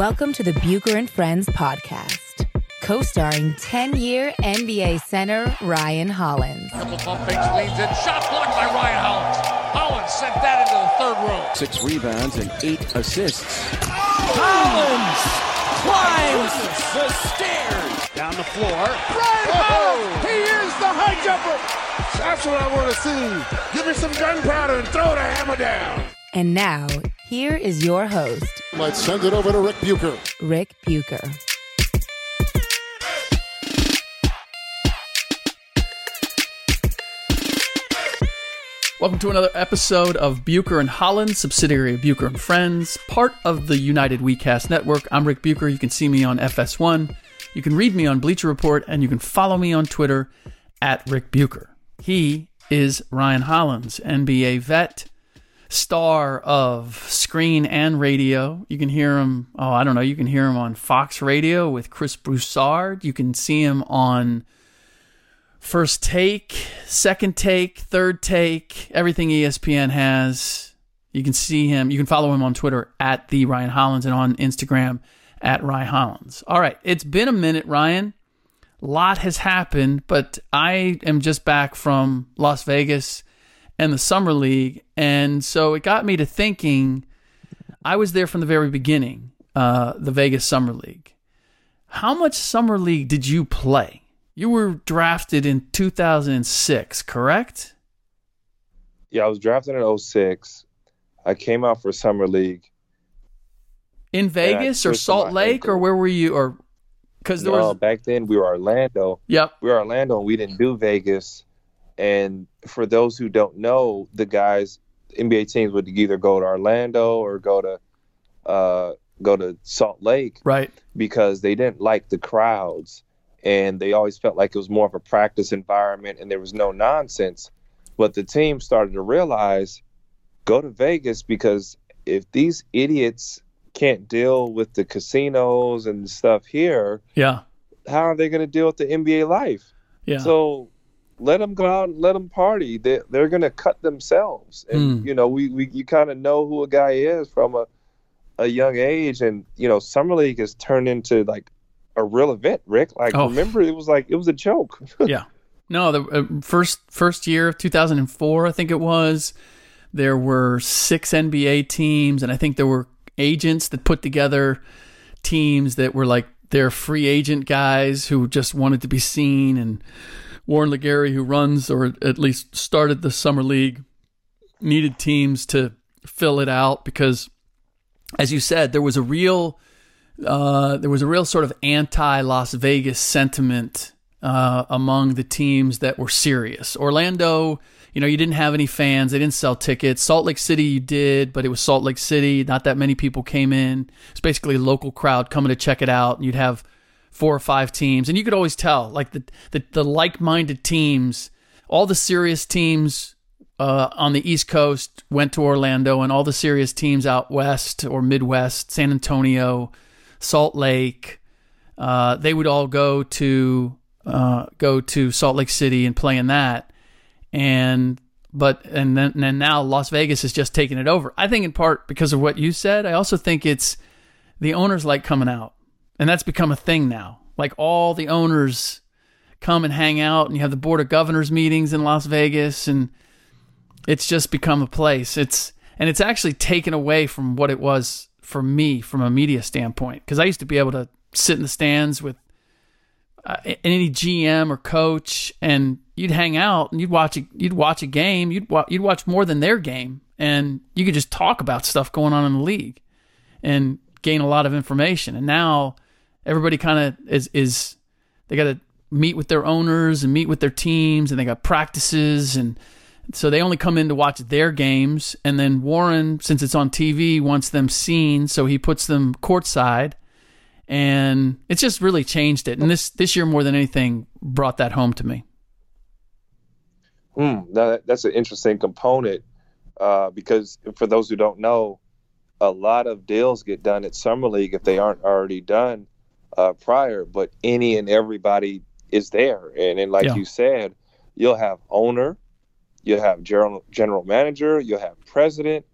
Welcome to the Bucher and Friends podcast, co-starring 10-year NBA center Ryan Hollins Couple pump fakes, leans in, shot blocked by Ryan Hollins. Hollins sent that into the third row. six rebounds and eight assists. Hollins climbs the stairs down the floor. Ryan Hollins, he is the high jumper. That's what I want to see. Give me some gunpowder and throw the hammer down. And now, here is your host, Let's send it over to Rick Bucher. Rick Bucher. Welcome to another episode of Bucher and Hollins, subsidiary of Bucher and Friends, part of the United WeCast network. I'm Rick Bucher. You can see me on FS1. You can read me on Bleacher Report, and you can follow me on Twitter at Rick Bucher. He is Ryan Hollins, NBA vet, star of screen and radio. You can hear him, oh, I don't know, you can hear him on Fox Radio with Chris Broussard. You can see him on First Take, Second Take, Third Take, everything ESPN has. You can see him. You can follow him on Twitter at the Ryan Hollins and on Instagram at Ryan Hollins. All right, it's been a minute, Ryan. A lot has happened, but I am just back from Las Vegas and the Summer League, and so it got me to thinking. I was there from the very beginning, uh, the Vegas Summer League. How much Summer League did you play? You were drafted in 2006, correct? Yeah, I was drafted in 06. I came out for summer league. In Vegas or Salt Lake or where were you or cuz there no, was back then we were Orlando. Yep. We were Orlando and we didn't do Vegas. And for those who don't know, the guys NBA teams would either go to Orlando or go to uh, go to Salt Lake Right. because they didn't like the crowds and they always felt like it was more of a practice environment and there was no nonsense. But the team started to realize go to Vegas because if these idiots can't deal with the casinos and stuff here, Yeah. how are they going to deal with the NBA life? Yeah. So let them go out and let them party. They, they're going to cut themselves. And, Hmm. you know, we, we you kind of know who a guy is from a, a young age. And, you know, Summer League has turned into like a real event, Rick. Like, Oh. remember, it was like, it was a joke. yeah. No, the uh, first first year of 2004, I think it was, there were 6 NBA teams and I think there were agents that put together teams that were like their free agent guys who just wanted to be seen and Warren LeGarie who runs or at least started the summer league needed teams to fill it out because as you said there was a real uh, there was a real sort of anti Las Vegas sentiment uh, among the teams that were serious. Orlando, you know, you didn't have any fans; they didn't sell tickets. Salt Lake City, you did, but it was Salt Lake City. Not that many people came in. It's basically a local crowd coming to check it out. And you'd have four or five teams, and you could always tell, like the the, the like-minded teams, all the serious teams uh, on the East Coast went to Orlando, and all the serious teams out west or Midwest, San Antonio, Salt Lake, uh, they would all go to uh, go to Salt Lake City and play in that. And but and then and now Las Vegas is just taking it over. I think in part because of what you said. I also think it's the owners like coming out, and that's become a thing now. Like all the owners come and hang out, and you have the board of governors meetings in Las Vegas, and it's just become a place. It's and it's actually taken away from what it was for me from a media standpoint because I used to be able to sit in the stands with uh, any GM or coach, and you'd hang out and you'd watch a, you'd watch a game, you'd wa- you'd watch more than their game, and you could just talk about stuff going on in the league, and gain a lot of information. And now everybody kind of is is they got to meet with their owners and meet with their teams, and they got practices and. So they only come in to watch their games, and then Warren, since it's on TV, wants them seen, so he puts them courtside and it's just really changed it. And this this year more than anything brought that home to me. Hmm, that, that's an interesting component uh, because for those who don't know, a lot of deals get done at summer league if they aren't already done uh, prior. But any and everybody is there, and, and like Yeah. you said, you'll have owner, you'll have general general manager, you'll have president,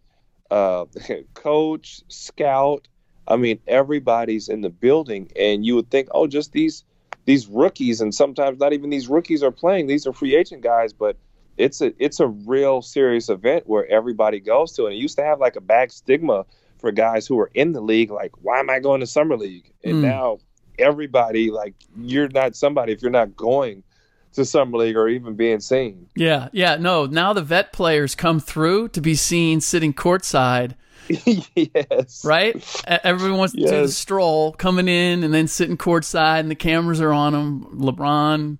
uh, coach, scout. I mean, everybody's in the building, and you would think, oh, just these these rookies, and sometimes not even these rookies are playing. These are free agent guys, but it's a it's a real serious event where everybody goes to. And it used to have like a bad stigma for guys who were in the league, like, why am I going to summer league? And Mm. now everybody, like, you're not somebody if you're not going to summer league or even being seen. Yeah, yeah, no. Now the vet players come through to be seen sitting courtside, yes. right? Everyone wants to do the stroll, coming in and then sitting courtside, and the cameras are on them. LeBron,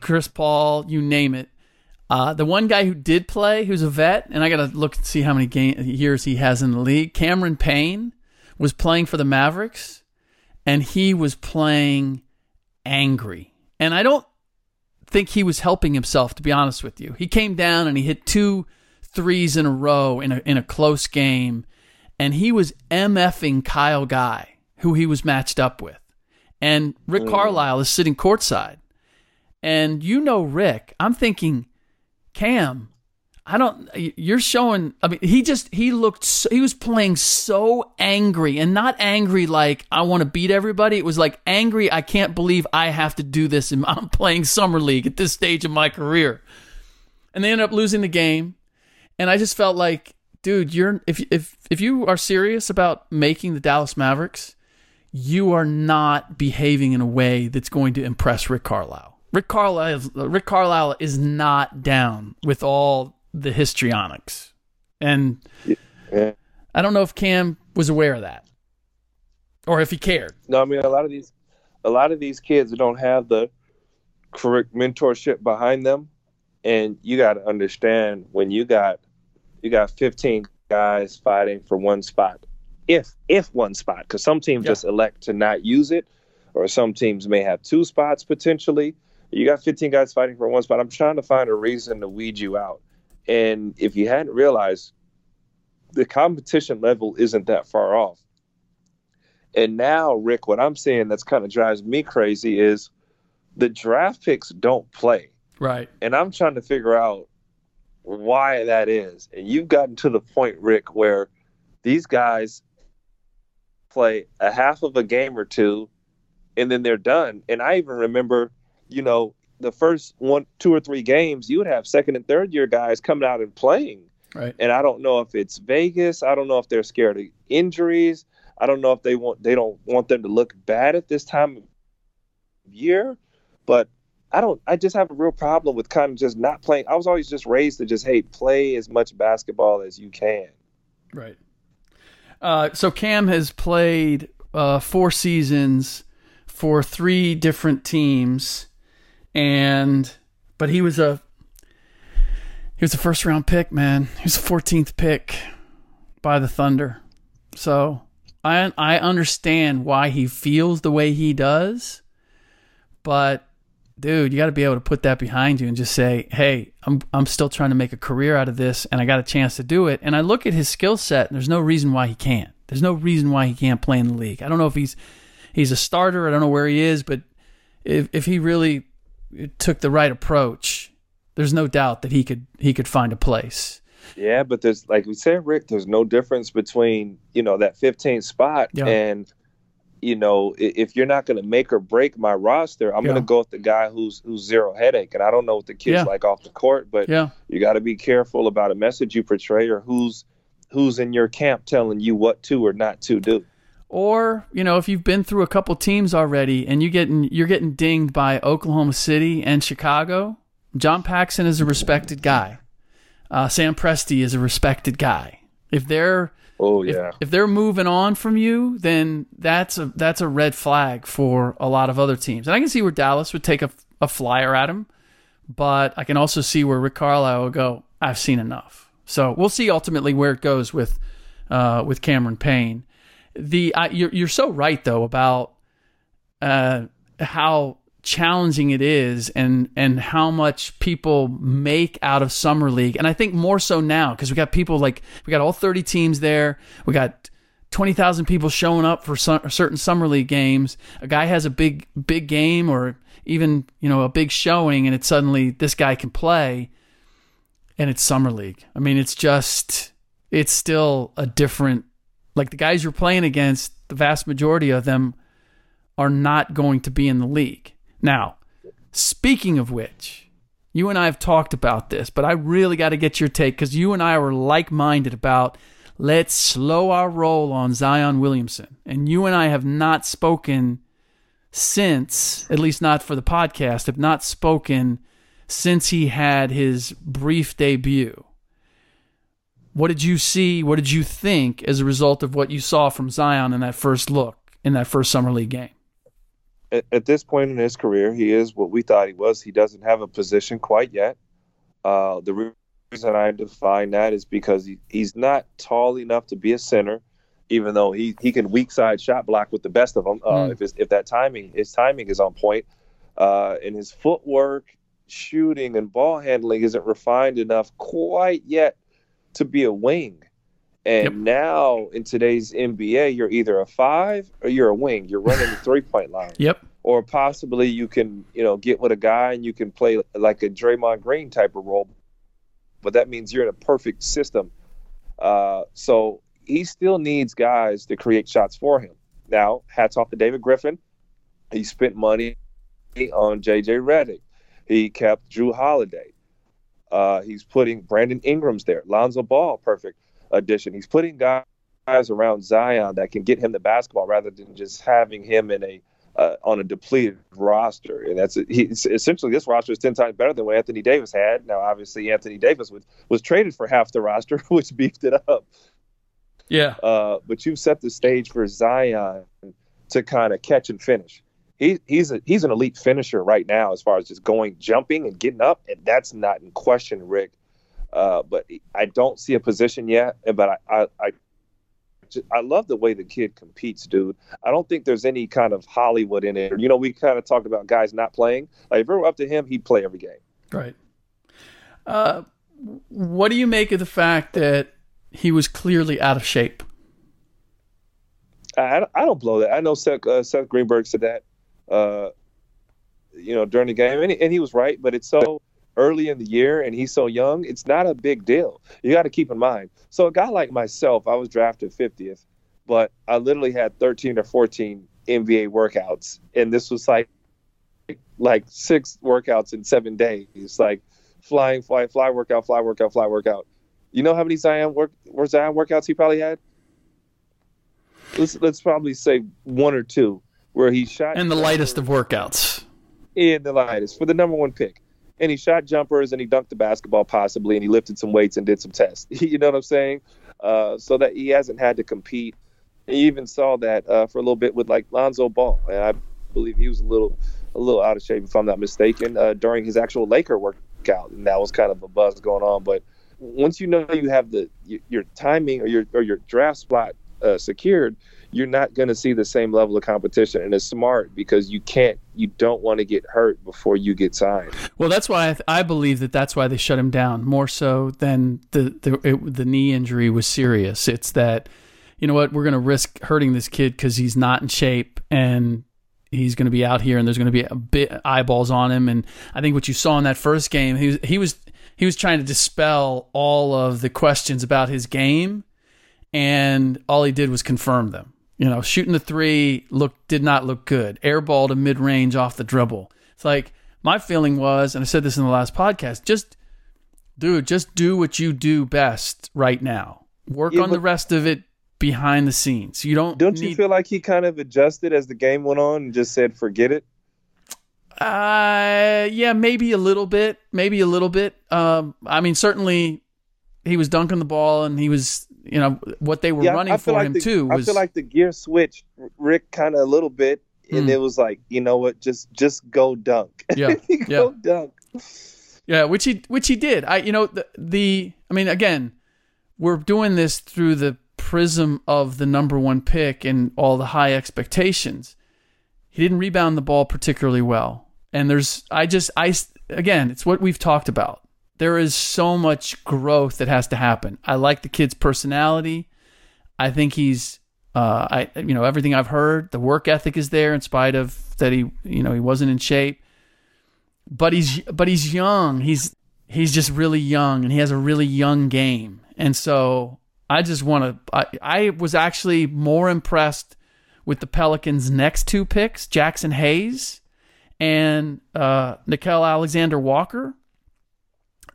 Chris Paul, you name it. Uh, the one guy who did play, who's a vet, and I got to look and see how many game, years he has in the league. Cameron Payne was playing for the Mavericks, and he was playing angry. And I don't think he was helping himself, to be honest with you. He came down and he hit two threes in a row in a in a close game, and he was MFing Kyle Guy, who he was matched up with. And Rick hmm. Carlisle is sitting courtside. And you know Rick, I'm thinking, Cam, I don't you're showing I mean he just he looked so, he was playing so angry and not angry like I want to beat everybody it was like angry I can't believe I have to do this and I'm playing summer league at this stage of my career. And they ended up losing the game and I just felt like dude you're if if if you are serious about making the Dallas Mavericks you are not behaving in a way that's going to impress Rick Carlisle. Rick Carlisle, Rick Carlisle is not down with all the histrionics, and Yeah. I don't know if Cam was aware of that, or if he cared. No, I mean a lot of these, a lot of these kids don't have the correct mentorship behind them, and you got to understand when you got, you got 15 guys fighting for one spot, if if one spot, because some teams Yeah. just elect to not use it, or some teams may have two spots potentially. You got 15 guys fighting for one spot. I'm trying to find a reason to weed you out, and if you hadn't realized, the competition level isn't that far off. And now, Rick, what I'm seeing that's kind of drives me crazy is the draft picks don't play. Right. And I'm trying to figure out why that is. And you've gotten to the point, Rick, where these guys play a half of a game or two and then they're done. And I even remember, you know, the first one, two or three games, you would have second and third year guys coming out and playing. Right. And I don't know if it's Vegas. I don't know if they're scared of injuries. I don't know if they want they don't want them to look bad at this time of year. But I don't I just have a real problem with kind of just not playing. I was always just raised to just hey, play as much basketball as you can. Right. Uh, so Cam has played uh, four seasons for three different teams, and but he was a he was a first round pick, man. He was a 14th pick by the Thunder. So I I understand why he feels the way he does, but dude, you got to be able to put that behind you and just say, "Hey, I'm I'm still trying to make a career out of this, and I got a chance to do it." And I look at his skill set, and there's no reason why he can't. There's no reason why he can't play in the league. I don't know if he's he's a starter. I don't know where he is, but if if he really took the right approach, there's no doubt that he could he could find a place. Yeah, but there's like we said, Rick, there's no difference between, you know, that 15 spot Yeah. and you know, if you're not going to make or break my roster, I'm Yeah. going to go with the guy who's who's zero headache. And I don't know what the kid's Yeah. like off the court, but Yeah. you got to be careful about a message you portray or who's who's in your camp telling you what to or not to do. Or you know, if you've been through a couple teams already and you getting you're getting dinged by Oklahoma City and Chicago, John Paxson is a respected guy. Uh, Sam Presti is a respected guy. If they're Oh if, yeah. if they're moving on from you, then that's a that's a red flag for a lot of other teams. And I can see where Dallas would take a, a flyer at him, but I can also see where Rick Carlisle will go. I've seen enough. So we'll see ultimately where it goes with uh, with Cameron Payne. The I, you're you're so right though about uh, how challenging it is and and how much people make out of summer league. And i think more so now because we got people like we got all 30 teams there. We got 20,000 people showing up for some, certain summer league games. A guy has a big big game or even you know a big showing and it's suddenly this guy can play and it's summer league. I mean it's just it's still a different like the guys you're playing against the vast majority of them are not going to be in the league. Now, speaking of which, you and I have talked about this, but I really got to get your take because you and I were like minded about let's slow our roll on Zion Williamson. And you and I have not spoken since, at least not for the podcast, have not spoken since he had his brief debut. What did you see? What did you think as a result of what you saw from Zion in that first look, in that first Summer League game? At, at this point in his career, he is what we thought he was. He doesn't have a position quite yet. Uh, the re- reason I define that is because he, he's not tall enough to be a center, even though he, he can weak side shot block with the best of them. Uh, Mm. If if that timing his timing is on point, uh, and his footwork, shooting, and ball handling isn't refined enough quite yet to be a wing. And Yep. now in today's NBA, you're either a five or you're a wing. You're running the three point line Yep. or possibly you can you know get with a guy and you can play like a Draymond Green type of role, but that means you're in a perfect system. Uh, so he still needs guys to create shots for him. Now, hats off to David Griffin. He spent money on JJ Redick. He kept Jrue Holiday. Uh, he's putting Brandon Ingram's there. Lonzo Ball, perfect addition. He's putting guys around Zion that can get him the basketball rather than just having him in a uh, on a depleted roster. And that's he's essentially this roster is ten times better than what Anthony Davis had. Now, obviously, Anthony Davis was was traded for half the roster, which beefed it up. Yeah. Uh, but you've set the stage for Zion to kind of catch and finish. He, he's a, he's an elite finisher right now as far as just going jumping and getting up, and that's not in question, Rick. Uh, but I don't see a position yet. But I I, I, just, I love the way the kid competes, dude. I don't think there's any kind of Hollywood in it. You know, we kind of talked about guys not playing. Like if it were up to him, he'd play every game. Right. Uh, what do you make of the fact that he was clearly out of shape? I, I don't blow that. I know Seth, uh, Seth Greenberg said that, uh, you know, during the game, and he, and he was right. But it's so early in the year, and he's so young. It's not a big deal. You got to keep in mind. So a guy like myself, I was drafted 50th, but I literally had 13 or 14 NBA workouts, and this was like like six workouts in seven days, like flying, fly, fly workout, fly workout, fly workout. You know how many Zion work, were Zion workouts he probably had? let's let's probably say one or two where he shot And the lightest of workouts. in the lightest for the number one pick. And he shot jumpers and he dunked the basketball possibly and he lifted some weights and did some tests. you know what I'm saying? Uh, so that he hasn't had to compete. And you even saw that uh, for a little bit with like Lonzo Ball, and I believe he was a little a little out of shape if I'm not mistaken uh, during his actual Laker workout, and that was kind of a buzz going on. But once you know you have the your, your timing or your or your draft spot uh, secured, you're not going to see the same level of competition. And it's smart because you can't, you don't want to get hurt before you get signed. Well, that's why I, th- I believe that that's why they shut him down more so than the the, it, the knee injury was serious. It's that you know what we're going to risk hurting this kid because he's not in shape and he's going to be out here and there's going to be a bit eyeballs on him. And I think what you saw in that first game, he was, he was he was trying to dispel all of the questions about his game, and all he did was confirm them. You know, shooting the three look did not look good. Airball to mid range off the dribble. It's like my feeling was, and I said this in the last podcast, just dude, just do what you do best right now. Work Yeah, on the rest of it behind the scenes. You don't Don't you feel like he kind of adjusted as the game went on and just said, "Forget it"? Uh, yeah, maybe a little bit, maybe a little bit. Um, I mean, certainly he was dunking the ball, and he was, you know, what they were Yeah, running for like him the, too I feel like the gear switched Rick kind of a little bit, and Hmm. it was like, you know what, just just go dunk. Yeah, go dunk. Yeah, which he which he did. I you know the the I mean again, we're doing this through the prism of the number 1 pick and all the high expectations. He didn't rebound the ball particularly well. And there's I just I again, it's what we've talked about. There is so much growth that has to happen. I like the kid's personality. I think he's uh I you know everything I've heard, the work ethic is there in spite of that he you know he wasn't in shape but he's but he's young. He's he's just really young, and he has a really young game. And so I just want to. I, I was actually more impressed with the Pelicans' next two picks, Jaxson Hayes and uh, Nickeil Alexander Walker,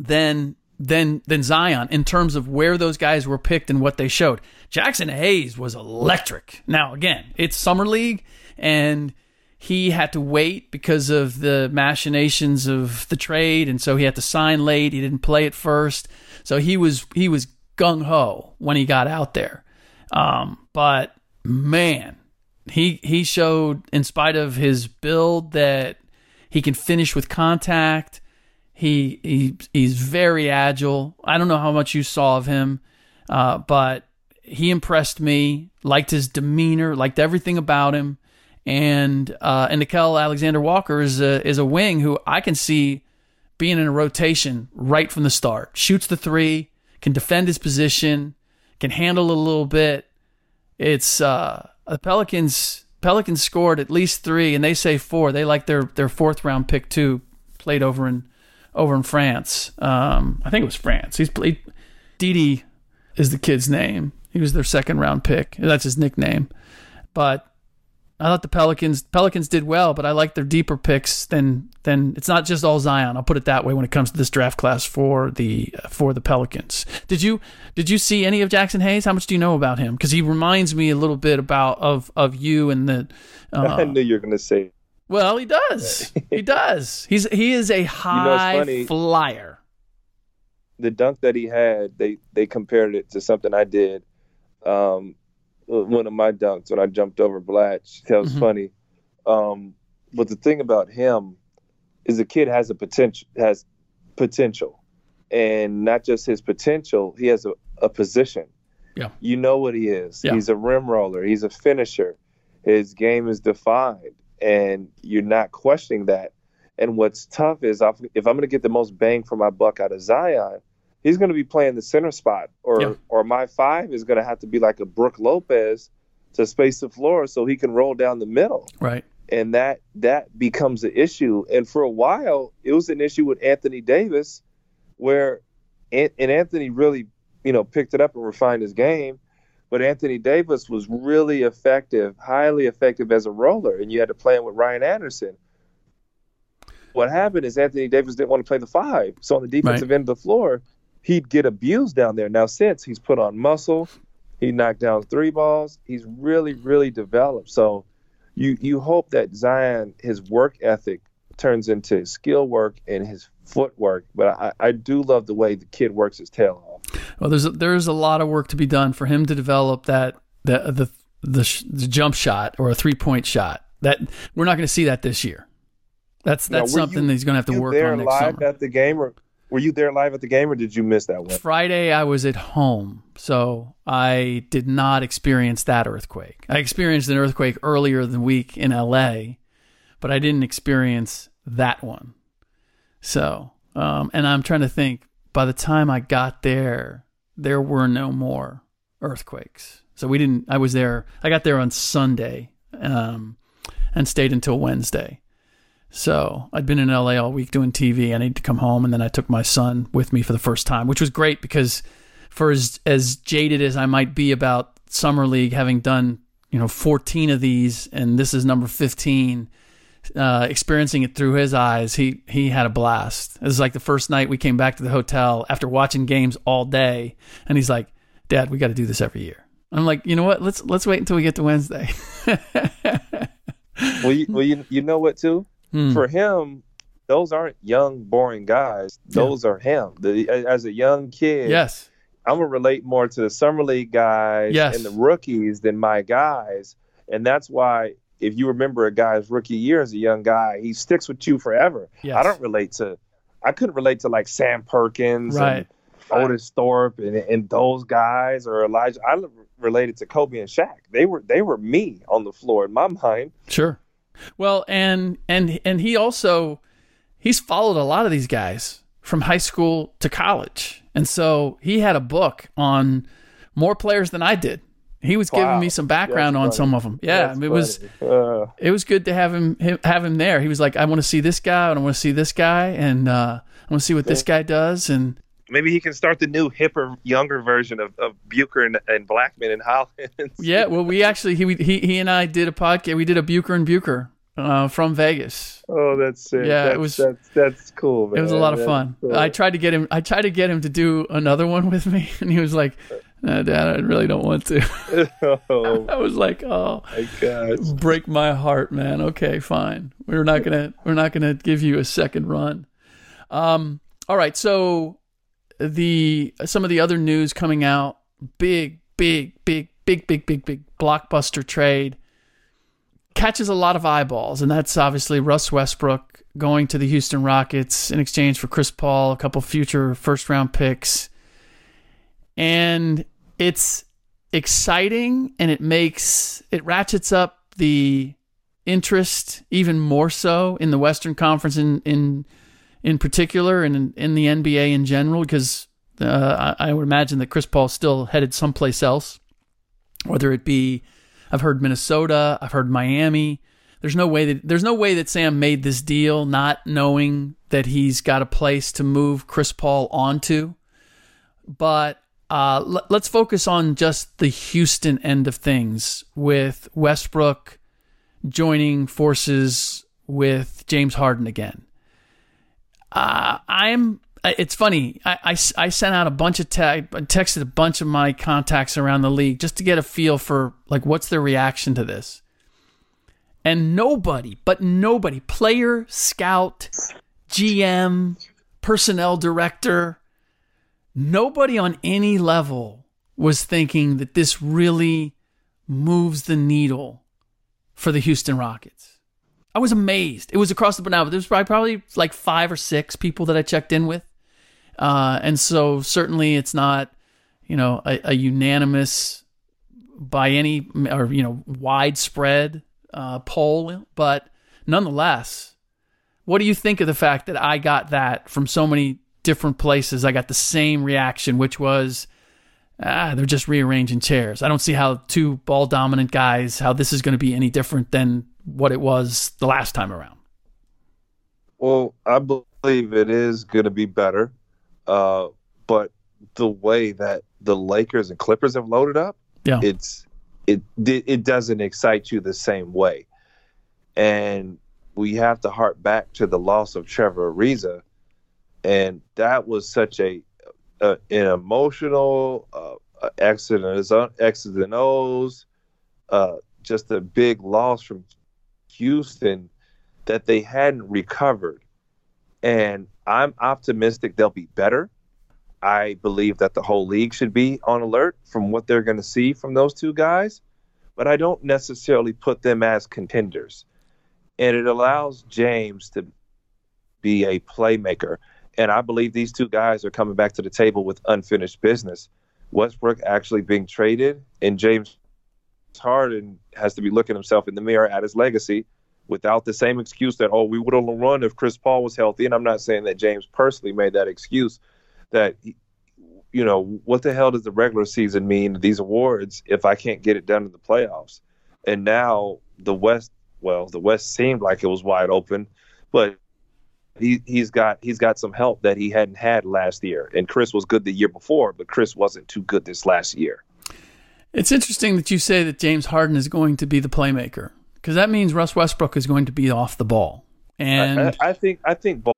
than than than Zion in terms of where those guys were picked and what they showed. Jaxson Hayes was electric. Now again, it's summer league and he had to wait because of the machinations of the trade and so he had to sign late. He didn't play at first. So he was he was gung ho when he got out there. Um, but man, he he showed in spite of his build that he can finish with contact. He he he's very agile. I don't know how much you saw of him, uh, but he impressed me. Liked his demeanor. Liked everything about him. And uh, and Nickeil Alexander Walker is a is a wing who I can see being in a rotation right from the start. Shoots the three, can defend his position, can handle a little bit. It's uh, the Pelicans. Pelicans scored at least three, and they say four. They like their their fourth round pick too. Played over in over in France. Um, I think it was France. He's played. Didi is the kid's name. He was their second round pick. That's his nickname. But I thought the Pelicans Pelicans did well, but I like their deeper picks than than it's not just all Zion. I'll put it that way when it comes to this draft class for the for the Pelicans. Did you did you see any of Jaxson Hayes? How much do you know about him? Because he reminds me a little bit about of of you and the. I Uh, knew you were going to say. Well, he does. he does. He's he is a high funny? flyer. the dunk that he had, they they compared it to something I did. Um, one of my dunks when I jumped over Blatche. That was Mhm. funny. Um, but the thing about him is the kid has a potential has potential, and not just his potential. He has a, a position. Yeah. You know what he is. Yeah. He's a rim roller. He's a finisher. His game is defined, and you're not questioning that. And what's tough is if if I'm going to get the most bang for my buck out of Zion, he's going to be playing the center spot, or Yeah. or my five is going to have to be like a Brooke Lopez to space the floor so he can roll down the middle, Right. and that that becomes an issue. And for a while, it was an issue with Anthony Davis, where and Anthony really you know picked it up and refined his game. But Anthony Davis was really effective, highly effective as a roller, and you had to play him with Ryan Anderson. What happened is Anthony Davis didn't want to play the five. So on the defensive end of the floor, he'd get abused down there. Now, since he's put on muscle, he knocked down three balls, he's really, really developed. So you you hope that Zion, his work ethic turns into his skill work and his footwork. But I, I do love the way the kid works his tail off. Well, there's a, there's a lot of work to be done for him to develop that the uh, the the, sh- the jump shot or a three point shot. That we're not going to see that this year. That's that's were something you- that he's going to have to work there on next live summer. at the game, or were you there live at the game, or did you miss that one? Friday, I was at home, so I did not experience that earthquake. I experienced an earthquake earlier the week in LA, but I didn't experience that one. So, um, and I'm trying to think. By the time I got there, there were no more earthquakes. So we didn't. I was there. I got there on Sunday, um, and stayed until Wednesday. So I'd been in LA all week doing TV. I needed to come home, and then I took my son with me for the first time, which was great because for as as jaded as I might be about summer league, having done you know 14 of these, and this is number 15. Uh, experiencing it through his eyes, he he had a blast. It was like the first night we came back to the hotel after watching games all day, and he's like, "Dad, we got to do this every year." I'm like, you know what? Let's let's wait until we get to Wednesday. well, you, well, you, you know what too? Hmm. For him, those aren't young, boring guys. Those yeah. are him. The, as a young kid, yes, I'm gonna relate more to the summer league guys yes. and the rookies than my guys, and that's why if you remember a guy's rookie year as a young guy, he sticks with you forever. Yes. I don't relate to, I couldn't relate to like Sam Perkins right. and Otis Thorpe and, and those guys or Elijah. I related to Kobe and Shaq. They were they were me on the floor in my mind. Sure. Well, and and and he also he's followed a lot of these guys from high school to college. And so he had a book on more players than I did. He was wow. giving me some background That's on funny. some of them. Yeah, That's it was uh, it was good to have him have him there. He was like, I want to see this guy, and I want to see this guy, and uh, I want to see what yeah. this guy does. And maybe he can start the new hipper, younger version of, of Bucher and, and Blackmon and Hollins. yeah, well, we actually he he he and I did a podcast. We did a Bucher and Bucher uh, from Vegas. Oh, that's sick. Yeah, that's, it was. That's that's cool. Man. It was a lot of that's fun. Cool. I tried to get him. I tried to get him to do another one with me, and he was like, no, "Dad, I really don't want to." oh, I was like, "Oh, my God. break my heart, man." Okay, fine. We're not gonna we're not gonna give you a second run. Um. All right. So the some of the other news coming out: big, big, big, big, big, big, big blockbuster trade catches a lot of eyeballs, and that's obviously Russ Westbrook going to the Houston Rockets in exchange for Chris Paul, a couple future first round picks. And it's exciting and it makes it ratchets up the interest even more so in the Western Conference in in in particular and in, in the NBA in general because uh, I, I would imagine that Chris Paul still headed someplace else, whether it be I've heard Minnesota. I've heard Miami. There's no way that there's no way that Sam made this deal not knowing that he's got a place to move Chris Paul onto. But uh, l- let's focus on just the Houston end of things with Westbrook joining forces with James Harden again. Uh, I'm it's funny. I, I, I, sent out a bunch of te- texted a bunch of my contacts around the league just to get a feel for like what's their reaction to this. And nobody, but nobody, player, scout, GM, personnel director, nobody on any level was thinking that this really moves the needle for the Houston Rockets. I was amazed. It was across the board. Now, there was probably like five or six people that I checked in with uh, and so certainly it's not, you know, a, a, unanimous by any or you know widespread uh, poll, but nonetheless, what do you think of the fact that I got that from so many different places? I got the same reaction, which was, ah, they're just rearranging chairs. I don't see how two ball dominant guys, how this is going to be any different than what it was the last time around. Well, I believe it is going to be better. Uh, but the way that the Lakers and Clippers have loaded up, yeah. it's it it doesn't excite you the same way. And we have to hark back to the loss of Trevor Ariza, and that was such a, a an emotional uh, accident, X's and O's, uh, just a big loss from Houston that they hadn't recovered. And I'm optimistic they'll be better. I believe that the whole league should be on alert from what they're going to see from those two guys, but I don't necessarily put them as contenders. And it allows James to be a playmaker. And I believe these two guys are coming back to the table with unfinished business. Westbrook actually being traded, and James Harden has to be looking himself in the mirror at his legacy without the same excuse that oh we would have run if Chris Paul was healthy. And I'm not saying that James personally made that excuse. That you know what the hell does the regular season mean these awards if I can't get it done in the playoffs? And now the West, well, the West seemed like it was wide open, but he he's got he's got some help that he hadn't had last year. And Chris was good the year before, but Chris wasn't too good this last year. It's interesting that you say that James Harden is going to be the playmaker because that means Russ Westbrook is going to be off the ball. And I, I, I think I think both.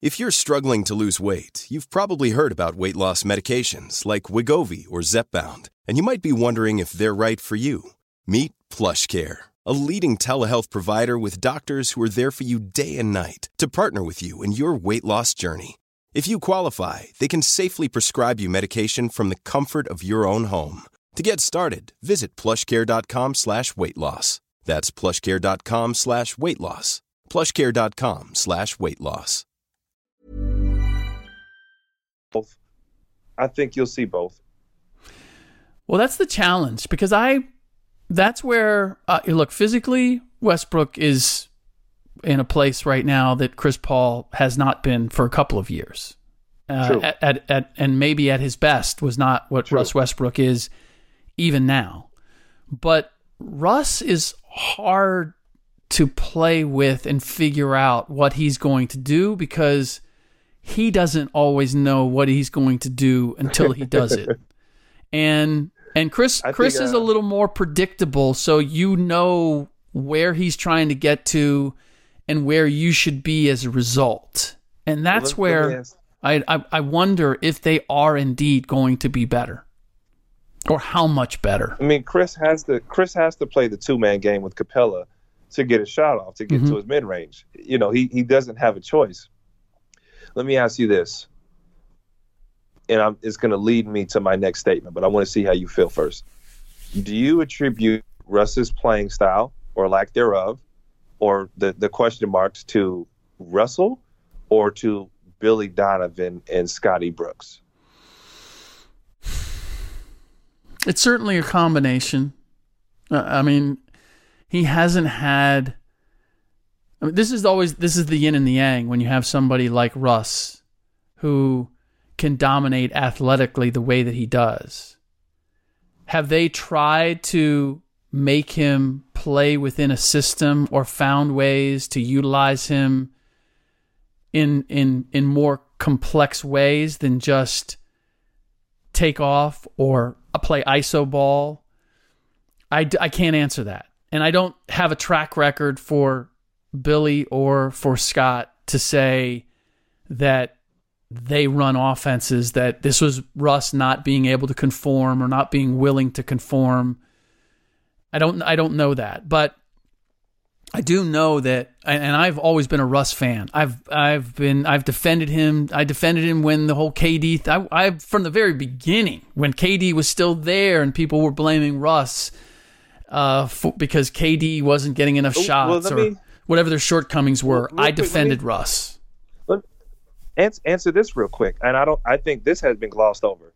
If you're struggling to lose weight, you've probably heard about weight loss medications like Wegovy or Zepbound, and you might be wondering if they're right for you. Meet PlushCare, a leading telehealth provider with doctors who are there for you day and night to partner with you in your weight loss journey. If you qualify, they can safely prescribe you medication from the comfort of your own home. To get started, visit plushcare.com slash weight loss. That's plushcare.com slash weight loss. Plushcare.com slash weight loss. both. I think you'll see both. Well, that's the challenge because I, that's where, uh, look, physically, Westbrook is in a place right now that Chris Paul has not been for a couple of years. Uh, at, at, at, and maybe at his best was not what True. Russ Westbrook is even now. But Russ is hard to play with and figure out what he's going to do because he doesn't always know what he's going to do until he does it. and and Chris I Chris think, is uh, a little more predictable, so you know where he's trying to get to and where you should be as a result. And that's Well, let- let me where I, I I wonder if they are indeed going to be better. Or how much better. I mean, Chris has to Chris has to play the two man game with Capela to get a shot off to get Mhm. to his mid range. You know, he he doesn't have a choice. Let me ask you this, and I'm, it's going to lead me to my next statement, but I want to see how you feel first. Do you attribute Russ's playing style or lack thereof, or the the question marks to Russell, or to Billy Donovan and Scotty Brooks? It's certainly a combination. Uh, I mean, he hasn't had. I mean, this is always this is the yin and the yang when you have somebody like Russ, who can dominate athletically the way that he does. Have they tried to make him play within a system or found ways to utilize him in in in more complex ways than just take off or play iso ball I, I can't answer that and i don't have a track record for billy or for scott to say that they run offenses that this was russ not being able to conform or not being willing to conform i don't i don't know that but I do know that, and I've always been a Russ fan. I've I've been I've defended him. I defended him when the whole KD. I, I from the very beginning when KD was still there and people were blaming Russ uh, for, because KD wasn't getting enough Well, shots let or me- whatever their shortcomings were. Real I let me- defended Russ. Answer, answer this real quick, and I don't. I think this has been glossed over.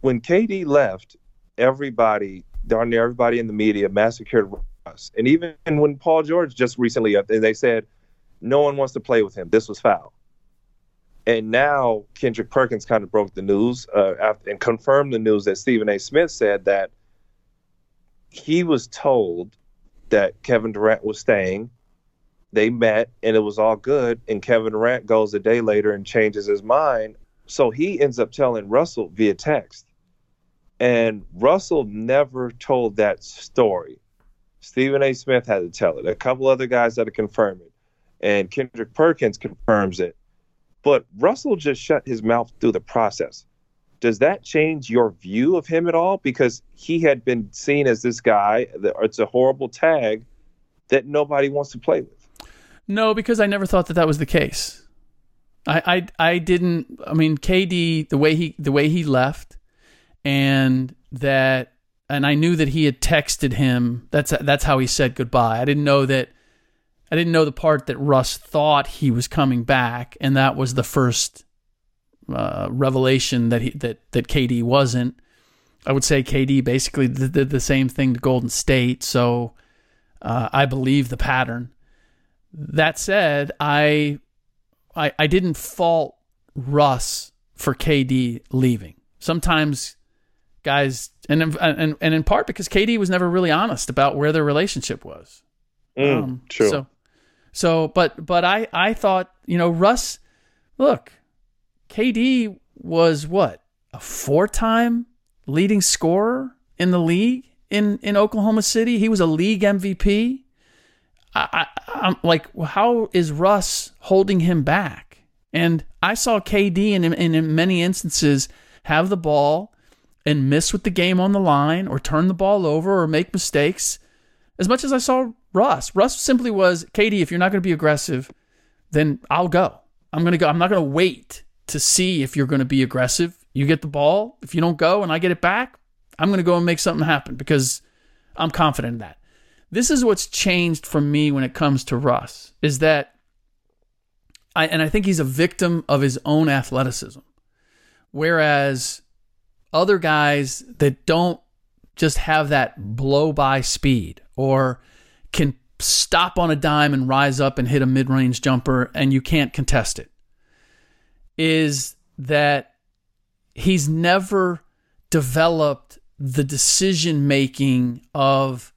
When KD left, everybody, darn near everybody in the media, massacred Russ, and even when Paul George just recently, uh, they said no one wants to play with him. This was foul. And now Kendrick Perkins kind of broke the news uh, after, and confirmed the news that Stephen A. Smith said that he was told that Kevin Durant was staying. They met and it was all good. And Kevin Durant goes a day later and changes his mind. So he ends up telling Russell via text. And Russell never told that story. Stephen A. Smith had to tell it. A couple other guys had to confirm it. And Kendrick Perkins confirms it. But Russell just shut his mouth through the process. Does that change your view of him at all? Because he had been seen as this guy, it's a horrible tag that nobody wants to play with. No, because I never thought that that was the case. I, I, I didn't. I mean, KD the way he the way he left, and that, and I knew that he had texted him. That's that's how he said goodbye. I didn't know that. I didn't know the part that Russ thought he was coming back, and that was the first uh, revelation that he that that KD wasn't. I would say KD basically did, the same thing to Golden State, so uh, I believe the pattern. That said, I, I I didn't fault Russ for KD leaving. Sometimes guys, and and and in part because KD was never really honest about where their relationship was. Mm, true. So, so, but but I I thought you know Russ, look, KD was what a four-time leading scorer in the league in in Oklahoma City. He was a league MVP. I, am like, how is Russ holding him back? And I saw KD in, in, in many instances have the ball and miss with the game on the line or turn the ball over or make mistakes as much as I saw Russ. Russ simply was, KD, if you're not going to be aggressive, then I'll go. I'm going to go. I'm not going to wait to see if you're going to be aggressive. You get the ball. If you don't go and I get it back, I'm going to go and make something happen because I'm confident in that. This is what's changed for me when it comes to Russ is that I and I think he's a victim of his own athleticism. Whereas other guys that don't just have that blow by speed or can stop on a dime and rise up and hit a mid range jumper and you can't contest it is that he's never developed the decision making of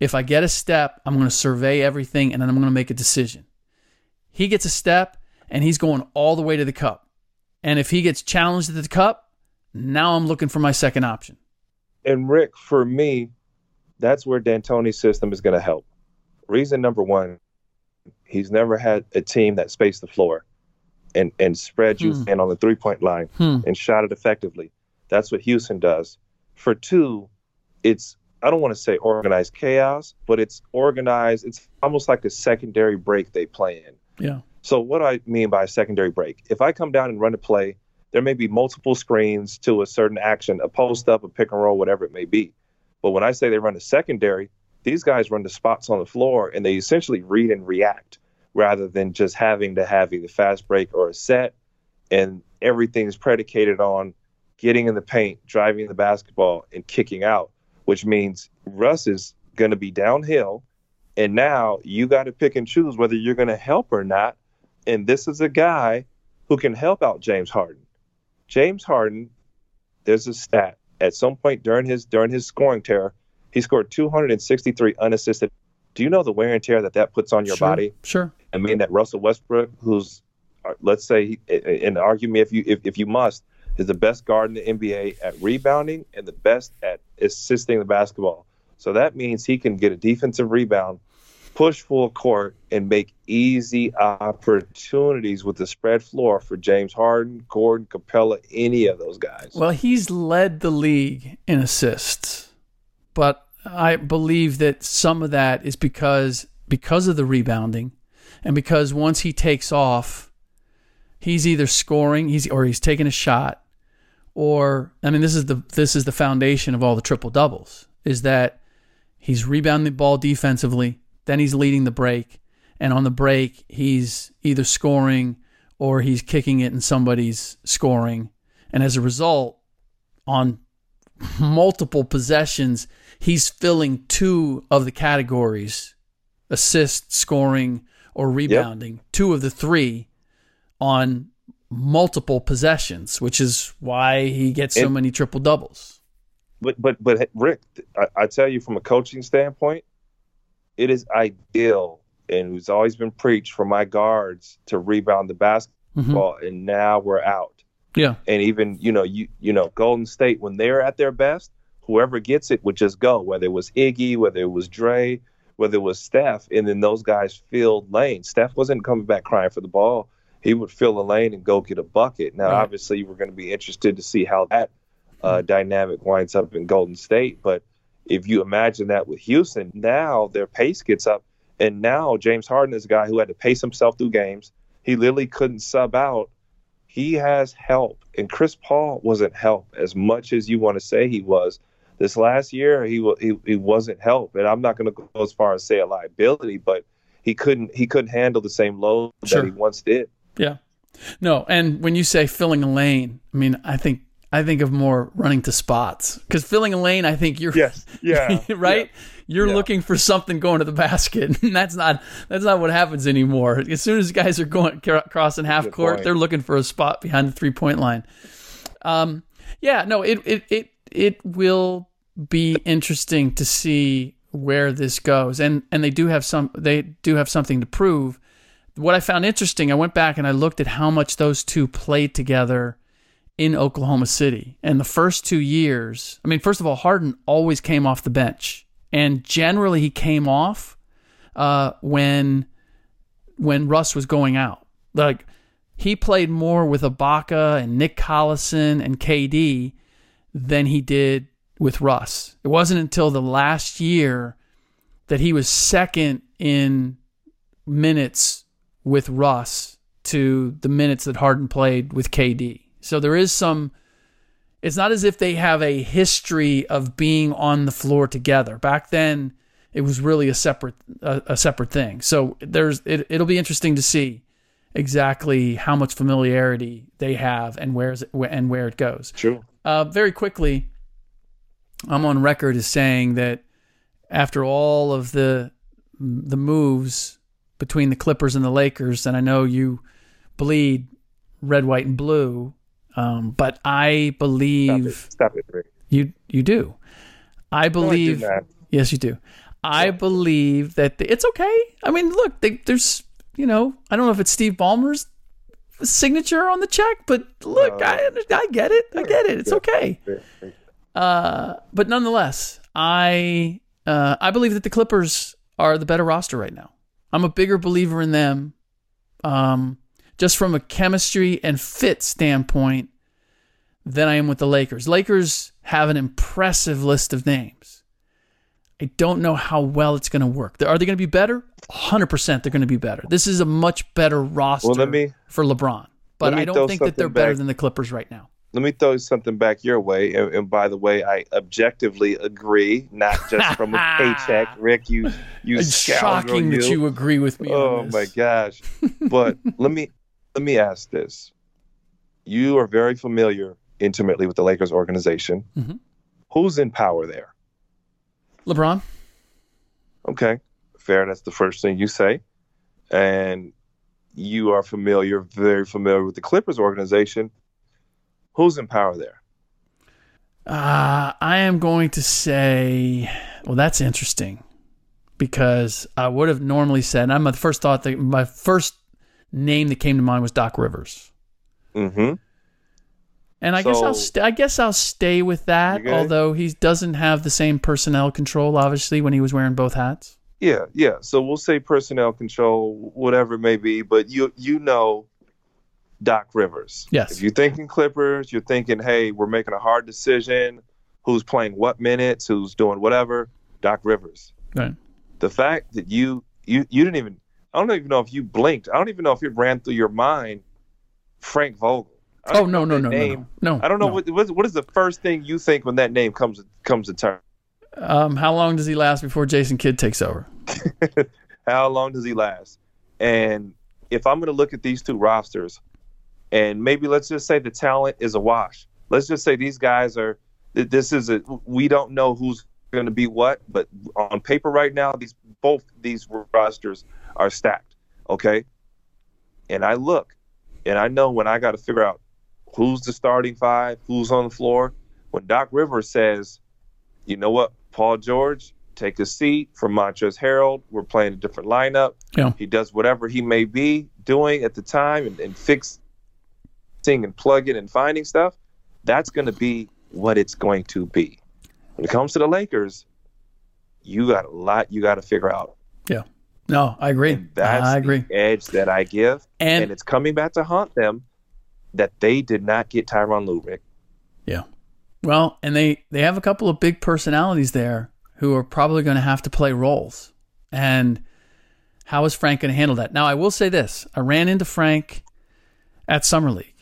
if I get a step, I'm going to survey everything and then I'm going to make a decision. He gets a step and he's going all the way to the cup. And if he gets challenged at the cup, now I'm looking for my second option. And Ric, for me, that's where D'Antoni's system is going to help. Reason number one, he's never had a team that spaced the floor and, and spread you hmm. in on the three point line hmm. and shot it effectively. That's what Houston does. For two, it's I don't want to say organized chaos, but it's organized. It's almost like a secondary break they play in. Yeah. So what do I mean by a secondary break? If I come down and run a play, there may be multiple screens to a certain action, a post up, a pick and roll, whatever it may be. But when I say they run a secondary, these guys run the spots on the floor and they essentially read and react rather than just having to have either fast break or a set. And everything's predicated on getting in the paint, driving the basketball, and kicking out, which means Russ is going to be downhill. And now you got to pick and choose whether you're going to help or not. And this is a guy who can help out James Harden. James Harden, there's a stat at some point during his during his scoring tear, he scored 263 unassisted. Do you know the wear and tear that that puts on your sure, body? Sure. I mean that Russell Westbrook, who's uh, let's say in argument if you if, if you must is the best guard in the NBA at rebounding and the best at assisting the basketball. So that means he can get a defensive rebound, push full court, and make easy opportunities with the spread floor for James Harden, Gordon, Capela, any of those guys. Well, he's led the league in assists, but I believe that some of that is because because of the rebounding, and because once he takes off, he's either scoring, he's or he's taking a shot, or I mean, this is the this is the foundation of all the triple doubles. Is that he's rebounding the ball defensively, then he's leading the break, and on the break he's either scoring or he's kicking it and somebody's scoring, and as a result, on multiple possessions, he's filling two of the categories: assist, scoring, or rebounding. Yep. Two of the three on multiple possessions, which is why he gets so and, many triple doubles. But but but Ric, I, I, tell you from a coaching standpoint, it is ideal and it's always been preached for my guards to rebound the basketball, mm-hmm. and now we're out. Yeah, and even you know you you know Golden State when they're at their best, whoever gets it would just go. Whether it was Iggy, whether it was Dre, whether it was Steph, and then those guys filled lanes. Steph wasn't coming back crying for the ball he would fill a lane and go get a bucket. Now, right. obviously, we're going to be interested to see how that uh, mm-hmm. dynamic winds up in Golden State. But if you imagine that with Houston, now their pace gets up, and now James Harden is a guy who had to pace himself through games. He literally couldn't sub out. He has help, and Chris Paul wasn't help as much as you want to say he was. This last year, he he, he wasn't help, and I'm not going to go as far as say a liability, but he couldn't he couldn't handle the same load sure. that he once did. Yeah. No, and when you say filling a lane, I mean, I think I think of more running to spots because filling a lane, I think you're yes, yeah, right. Yeah. You're yeah. looking for something going to the basket, and that's not that's not what happens anymore. As soon as guys are going crossing half Good court, point. they're looking for a spot behind the three point line. Um, yeah, no, it it it it will be interesting to see where this goes, and and they do have some they do have something to prove what I found interesting, I went back and I looked at how much those two played together in Oklahoma City. And the first two years, I mean, first of all, Harden always came off the bench, and generally he came off uh, when when Russ was going out. Like he played more with Ibaka and Nick Collison and KD than he did with Russ. It wasn't until the last year that he was second in minutes with Russ to the minutes that Harden played with KD. So there is some it's not as if they have a history of being on the floor together. Back then it was really a separate a, a separate thing. So there's it, it'll be interesting to see exactly how much familiarity they have and where's it, and where it goes. True. Uh, very quickly, I'm on record as saying that after all of the the moves between the Clippers and the Lakers, and I know you bleed red, white, and blue, um, but I believe Stop it, Stop it you you do. I believe not. yes, you do. I believe that the, it's okay. I mean, look, they, there's you know, I don't know if it's Steve Ballmer's signature on the check, but look, I I get it. I get it. It's okay. Uh, but nonetheless, I uh, I believe that the Clippers are the better roster right now. I'm a bigger believer in them, um, just from a chemistry and fit standpoint, than I am with the Lakers. Lakers have an impressive list of names. I don't know how well it's going to work. Are they going to be better? 100% they're going to be better. This is a much better roster Well, me- for LeBron. But I don't think that they're something better than the Clippers right now. Let me throw something back your way. And, and by the way, I objectively agree, not just from a paycheck. Ric, you you It's scoundrel, shocking that you agree with me Oh on this. my gosh! But let me let me ask this: You are very familiar intimately with the Lakers organization. Mhm. Who's in power there? LeBron? Okay, fair. That's the first thing you say, and you are familiar, very familiar with the Clippers organization. Who's in power there? Uh, I am going to say, well, that's interesting because I would have normally said, I'm my first thought that my first name that came to mind was Doc Rivers, Mm-hmm. and I guess I'll st- I guess I'll stay with that. Although he doesn't have the same personnel control, obviously, when he was wearing both hats. Yeah, yeah. So we'll say personnel control, whatever it may be, but you you know Doc Rivers. Yes. If you're thinking Clippers, you're thinking, hey, we're making a hard decision. Who's playing what minutes? Who's doing whatever? Doc Rivers. Right. The fact that you you you didn't even I don't even know if you blinked. I don't even know if it ran through your mind Frank Vogel. Oh no no no no no. no I don't know no. what, what what is the first thing you think when that name comes comes to turn. Um, how long does he last before Jason Kidd takes over? How long does he last? And if I'm going to look at these two rosters, and maybe let's just say the talent is a wash. Let's just say these guys are. This is a. We don't know who's going to be what, but on paper right now, these both these rosters are stacked. Okay. And I look, and I know when I got to figure out who's the starting five, who's on the floor. When Doc Rivers says, "You know what, Paul George, take a seat for Montrezl Harrell. We're playing a different lineup." Yeah. He does whatever he may be doing at the time and, and fixing and plugging and finding stuff. That's going to be what it's going to be. When it comes to the Lakers, you got a lot you got to figure out. Yeah. No, I agree. And that's I agree. the edge that I give, And- and, it's coming back to haunt them that they did not get Tyronn Lue, Ric. Yeah. Well, and they they have a couple of big personalities there who are probably going to have to play roles. And how is Frank going to handle that? Now, I will say this: I ran into Frank at Summer League,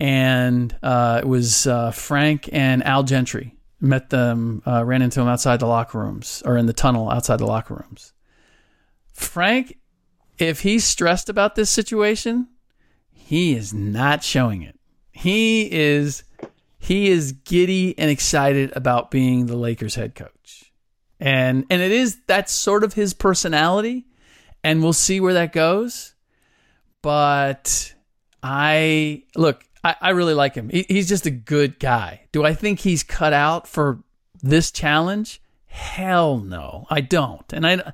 and uh, it was uh, Frank and Al Gentry. Met them, uh, ran into them outside the locker rooms or in the tunnel outside the locker rooms. Frank, if he's stressed about this situation, he is not showing it. He is he is giddy and excited about being the Lakers head coach. And and it is that's sort of his personality and we'll see where that goes. But I look, I, I really like him. He, he's just a good guy. Do I think he's cut out for this challenge? Hell no, I don't. And I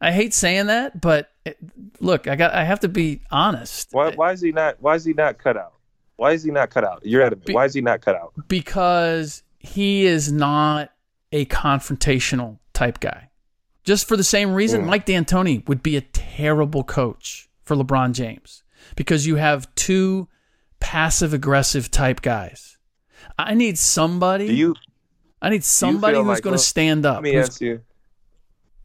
I hate saying that, but it, look, I got I have to be honest. Why, why is he not? Why is he not cut out? Why is he not cut out? You're out adamant. Why is he not cut out? Because he is not a confrontational type guy. Just for the same reason, Mm. Mike D'Antoni would be a terrible coach for LeBron James because you have two passive aggressive type guys. I need somebody. Do you? I need somebody who's like going to stand up. Let me ask you.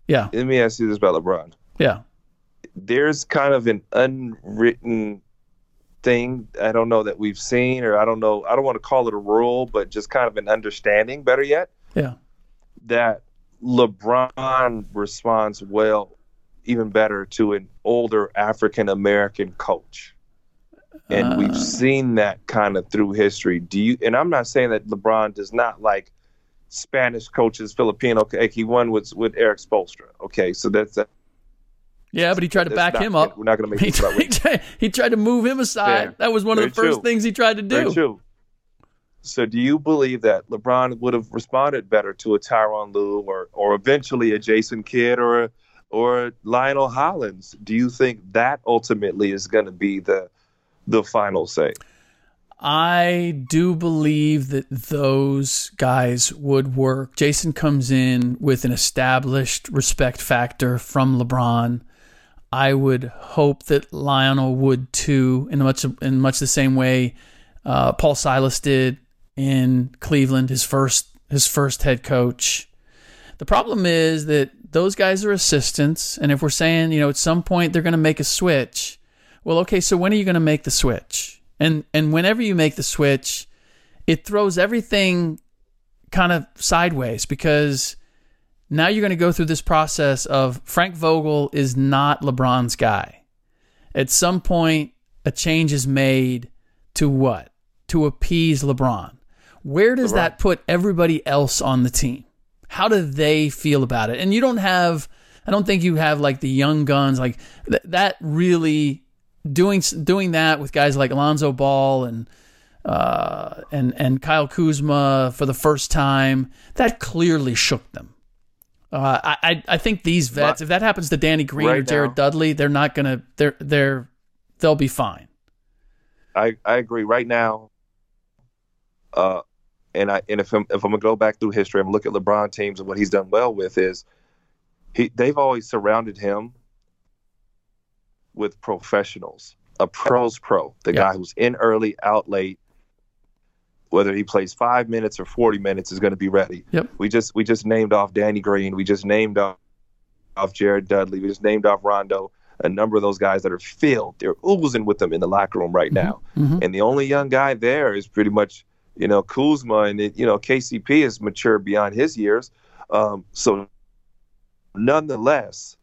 yeah, Let me ask you this about LeBron. yeah. There's kind of an unwritten thing. I don't know that we've seen, or I don't know. I don't want to call it a rule, but just kind of an understanding. Better yet, Yeah. that LeBron responds well, even better, to an older African American coach. And Uh. we've seen that kind of through history. Do you? And I'm not saying that LeBron does not like Spanish coaches, Filipino. Like he won with with Erik Spoelstra. Okay, so that's that. Yeah, but he tried to back not- him up. we're not gonna make he tried, he, tried, to move him aside. That was one of Very the first true. things he tried to do. So, do you believe that LeBron would have responded better to a Tyronn Lue or, or eventually a Jason Kidd or a, or Lionel Hollins? Do you think that ultimately is going to be the the final say? I do believe that those guys would work. Jason comes in with an established respect factor from LeBron. I would hope that Lionel would too, in much in much the same way uh, Paul Silas did in Cleveland, his first his first head coach. The problem is that those guys are assistants, and if we're saying you know at some point they're going to make a switch, well, okay, so when are you going to make the switch? And and whenever you make the switch, it throws everything kind of sideways because now you're going to go through this process of Frank Vogel is not LeBron's guy. At some point, a change is made to what? To appease LeBron. Where does that put everybody else on the team? How do they feel about it? And you don't have, I don't think you have like the young guns, like th- that really doing doing that with guys like Alonzo Ball and uh, and and Kyle Kuzma for the first time. That clearly shook them. Uh, I I- think these vets, if that happens to Danny Green or Jared now- Dudley, they're not gonna they're they're they'll be fine. I, I agree. Right now, uh, and I and if I'm, if I'm gonna go back through history and look at LeBron teams and what he's done well with is he they've always surrounded him with professionals, a pros pro, the Yeah. guy who's in early, out late. Whether he plays five minutes or forty minutes is going to be ready. Yep. We just we just named off Danny Green. We just named off off Jared Dudley. We just named off Rondo. A number of those guys that are filled, they're oozing with them in the locker room right now. Mhm. And the only young guy there is pretty much, you know, Kuzma, and it, you know, KCP is mature beyond his years. Um, so, nonetheless,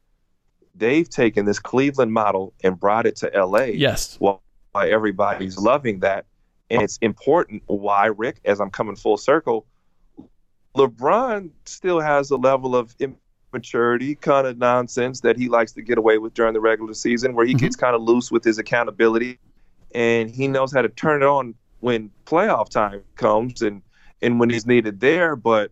they've taken this Cleveland model and brought it to LA. Yes. Why everybody's loving that, and it's important. Why, Ric? As I'm coming full circle, LeBron still has a level of immaturity, kind of nonsense that he likes to get away with during the regular season, where he Mhm. gets kind of loose with his accountability, and he knows how to turn it on when playoff time comes and and when he's needed there. But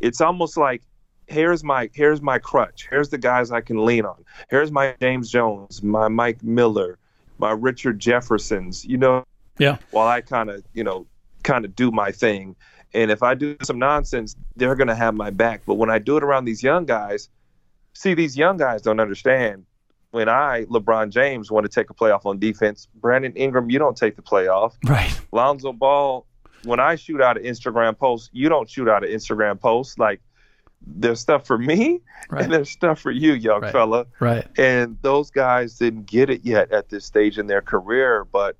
it's almost like here's my here's my crutch. Here's the guys I can lean on. Here's my James Jones, my Mike Miller, my Richard Jeffersons. You know, Yeah. while I kind of you know kind of do my thing. And if I do some nonsense, they're going to have my back. But when I do it around these young guys, see, these young guys don't understand. When I, LeBron James, want to take a playoff on defense, Brandon Ingram, you don't take the playoff. Right. Lonzo Ball, when I shoot out an Instagram post, you don't shoot out an Instagram post. Like, there's stuff for me Right. and there's stuff for you, young Right. fella. Right. And those guys didn't get it yet at this stage in their career, but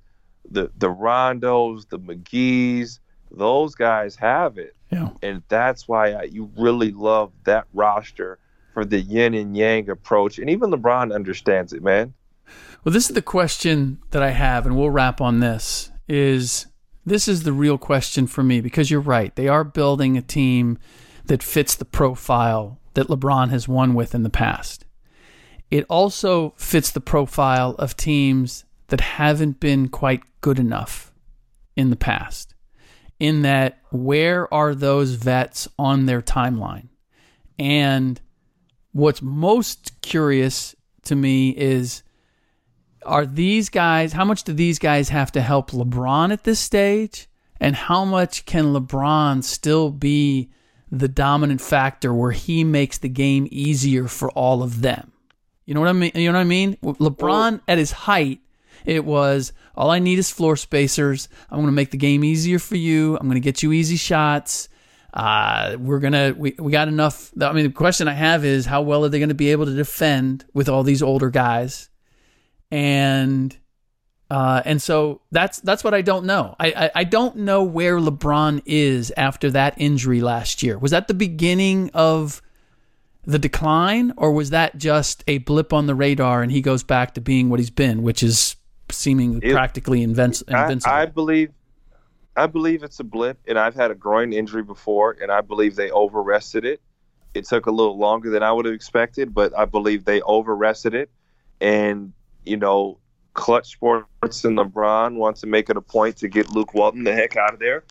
the the Rondos, the McGee's, those guys have it, Yeah. and that's why I, you really love that roster for the yin and yang approach. And even LeBron understands it, man. Well, this is the question that I have, and we'll wrap on this. Is this is the real question for me because you're right. They are building a team that fits the profile that LeBron has won with in the past. It also fits the profile of teams that haven't been quite good enough in the past. In that, where are those vets on their timeline? And what's most curious to me is are these guys, how much do these guys have to help LeBron at this stage? And how much can LeBron still be the dominant factor where he makes the game easier for all of them? You know what I mean? You know what I mean? LeBron at his height, it was all I need is floor spacers. I'm going to make the game easier for you. I'm going to get you easy shots. Uh, we're gonna we, we got enough. I mean, the question I have is how well are they going to be able to defend with all these older guys? And uh, and so that's that's what I don't know. I, I, I don't know where LeBron is after that injury last year. Was that the beginning of the decline, or was that just a blip on the radar and he goes back to being what he's been, which is seeming it, practically invinci- invincible? I, I believe I believe it's a blip, and I've had a groin injury before, and I believe they overrested it. It took a little longer than I would have expected, but I believe they overrested it. And, you know, Clutch Sports and LeBron want to make it a point to get Luke Walton the heck out of there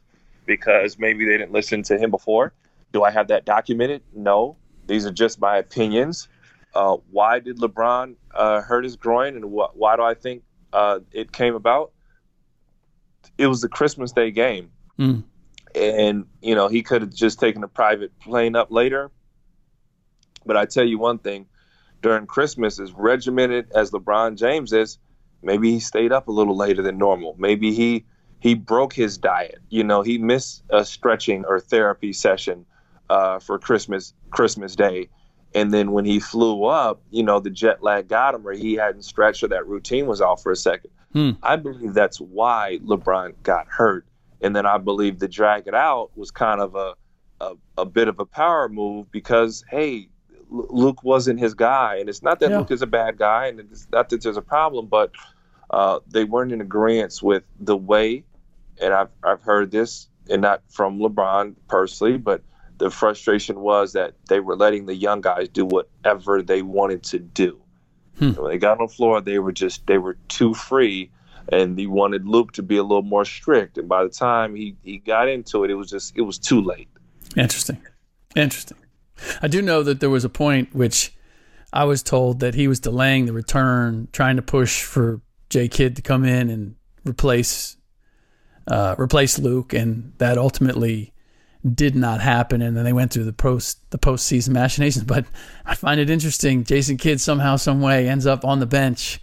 because maybe they didn't listen to him before. Do I have that documented? No. These are just my opinions. Uh, why did LeBron uh, hurt his groin, and wh- why do I think uh, it came about? It was the Christmas Day game, mm. and you know he could have just taken a private plane up later. But I tell you one thing: during Christmas, as regimented as LeBron James is, maybe he stayed up a little later than normal. Maybe he he broke his diet. You know, he missed a stretching or therapy session uh, for Christmas Christmas Day. And then when he flew up, you know, the jet lag got him, or he hadn't stretched, or that routine was off for a second. Hmm. I believe that's why LeBron got hurt. And then I believe the drag it out was kind of a, a, a bit of a power move because, hey, L- Luke wasn't his guy. And it's not that Yeah. Luke is a bad guy and it's not that there's a problem, but uh, they weren't in agreement with the way, and I've, I've heard this, and not from LeBron personally, but the frustration was that they were letting the young guys do whatever they wanted to do. Hmm. When they got on the floor, they were just they were too free, and he wanted Luke to be a little more strict. And by the time he he got into it, it was just it was too late. Interesting. Interesting. I do know that there was a point which I was told that he was delaying the return, trying to push for J Kidd to come in and replace uh, replace Luke, and that ultimately did not happen. And then they went through the post the postseason machinations. But I find it interesting. Jason Kidd somehow, some way, ends up on the bench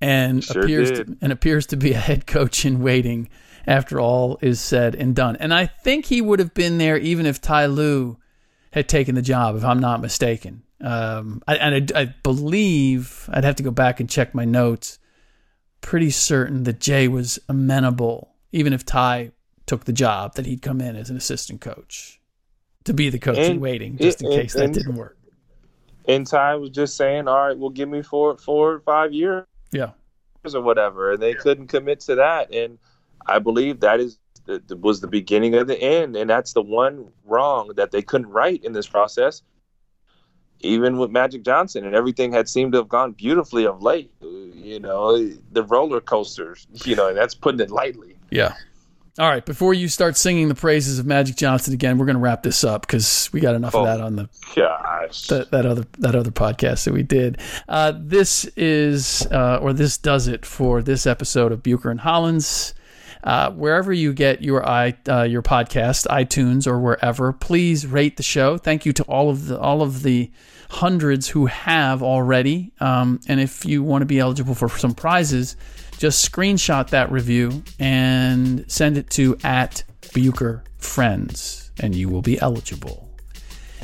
and Sure appears did. to, and appears to be a head coach in waiting after all is said and done. And I think he would have been there even if Ty Lue had taken the job, if I'm not mistaken. Um, I, and I, I believe I'd have to go back and check my notes. Pretty certain that Jay was amenable, even if Ty took the job, that he'd come in as an assistant coach to be the coach in waiting, just in and- case that didn't work. And Ty was just saying, "All right, well, give me four, four, five years Yeah. or whatever," and they couldn't commit to that. And I believe that is the, the- was the beginning of the end, and that's the one wrong that they couldn't right in this process. Even with Magic Johnson, and everything had seemed to have gone beautifully of late. You know, the roller coasters. You know, and that's putting it lightly. Yeah. All right. Before you start singing the praises of Magic Johnson again, we're going to wrap this up because we got enough of Oh. that on the Gosh. that, that other that other podcast that we did. Uh, this is uh, or this does it for this episode of Bucher and Hollins. Uh, wherever you get your i uh, your podcast, iTunes or wherever, please rate the show. Thank you to all of the all of the hundreds who have already. Um, and if you want to be eligible for some prizes, just screenshot that review and send it to at Bucher Friends, and you will be eligible.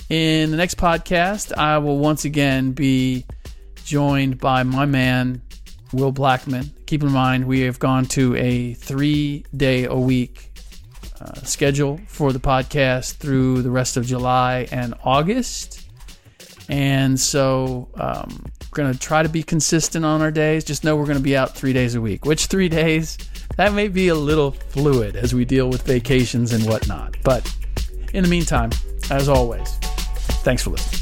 In the next podcast, I will once again be joined by my man, Will Blackman. Keep in mind, we have gone to a three day a week uh, schedule for the podcast through the rest of July and August. And so um, we're going to try to be consistent on our days. Just know we're going to be out three days a week. Which three days? That may be a little fluid as we deal with vacations and whatnot. But in the meantime, as always, thanks for listening.